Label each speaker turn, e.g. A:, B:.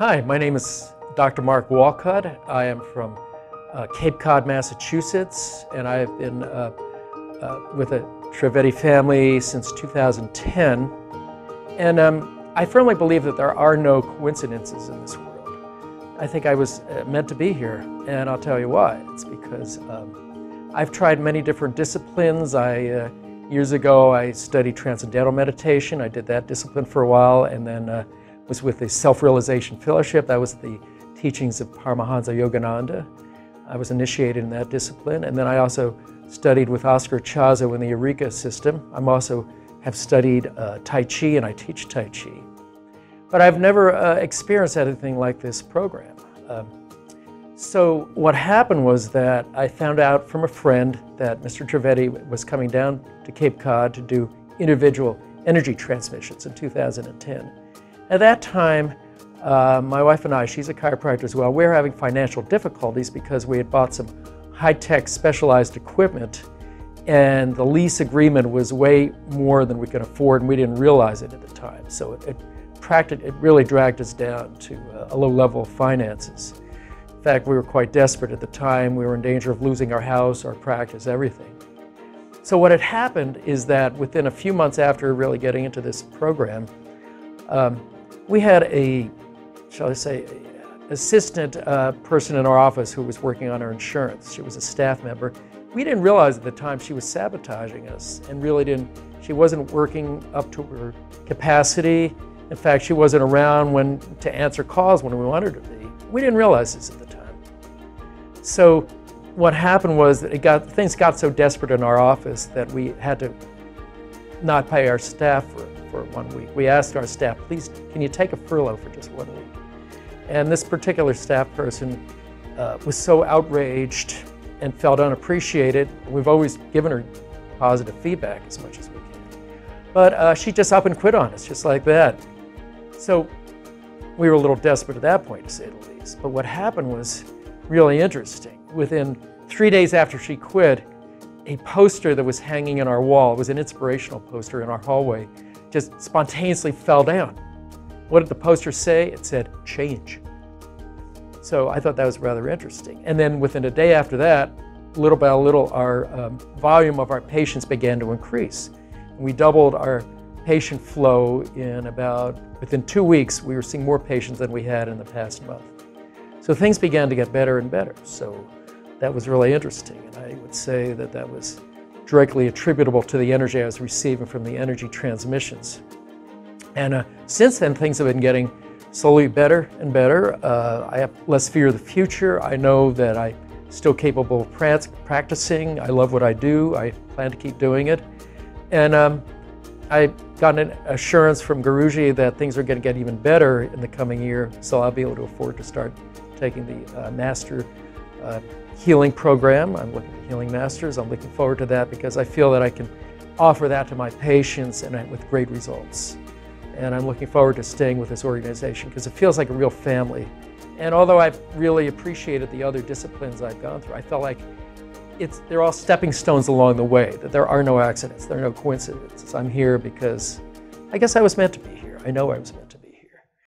A: Hi, my name is Dr. Mark Walcutt. I am from uh, Cape Cod, Massachusetts, and I've been uh, uh, with the Trivedi family since 2010. And um, I firmly believe that there are no coincidences in this world. I think I was uh, meant to be here, and I'll tell you why. It's because um, I've tried many different disciplines. I uh, years ago I studied transcendental meditation. I did that discipline for a while, and then uh, was with the Self-Realization Fellowship. That was the teachings of Paramahansa Yogananda. I was initiated in that discipline, and then I also studied with Oscar Ichazo in the Arica system. I'm also have studied uh, Tai Chi and I teach Tai Chi. But I've never uh, experienced anything like this program. Um, so what happened was that I found out from a friend that Mr. Trivedi was coming down to Cape Cod to do individual energy transmissions in 2010. At that time, uh, my wife and I, she's a chiropractor as well, we were having financial difficulties because we had bought some high-tech specialized equipment and the lease agreement was way more than we could afford and we didn't realize it at the time. So it, it, it really dragged us down to a low level of finances. In fact, we were quite desperate at the time. We were in danger of losing our house, our practice, everything. So what had happened is that within a few months after really getting into this program, um, we had a, shall I say, assistant uh, person in our office who was working on our insurance. She was a staff member. We didn't realize at the time she was sabotaging us and really didn't, she wasn't working up to her capacity. In fact, she wasn't around when to answer calls when we wanted her to be. We didn't realize this at the time. So what happened was that it got, things got so desperate in our office that we had to not pay our staff for, for one week. We asked our staff, please, can you take a furlough for just one week? And this particular staff person uh, was so outraged and felt unappreciated. We've always given her positive feedback as much as we can. But uh, she just up and quit on us, just like that. So we were a little desperate at that point, to say the least. But what happened was really interesting. Within three days after she quit, a poster that was hanging in our wall, it was an inspirational poster in our hallway, just spontaneously fell down. What did the poster say? It said, change. So I thought that was rather interesting. And then within a day after that, little by little, our um, volume of our patients began to increase. We doubled our patient flow in about, within two weeks, we were seeing more patients than we had in the past month. So things began to get better and better. So that was really interesting. And I would say that that was directly attributable to the energy I was receiving from the energy transmissions. And uh, since then, things have been getting slowly better and better. Uh, I have less fear of the future. I know that I'm still capable of practicing. I love what I do. I plan to keep doing it. And um, I got an assurance from Guruji that things are going to get even better in the coming year, so I'll be able to afford to start taking the uh, master uh, healing program. I'm looking at Healing Masters. I'm looking forward to that because I feel that I can offer that to my patients and with great results. And I'm looking forward to staying with this organization because it feels like a real family. And although I've really appreciated the other disciplines I've gone through, I felt like it's, they're all stepping stones along the way, that there are no accidents, there are no coincidences. I'm here because I guess I was meant to be here. I know I was meant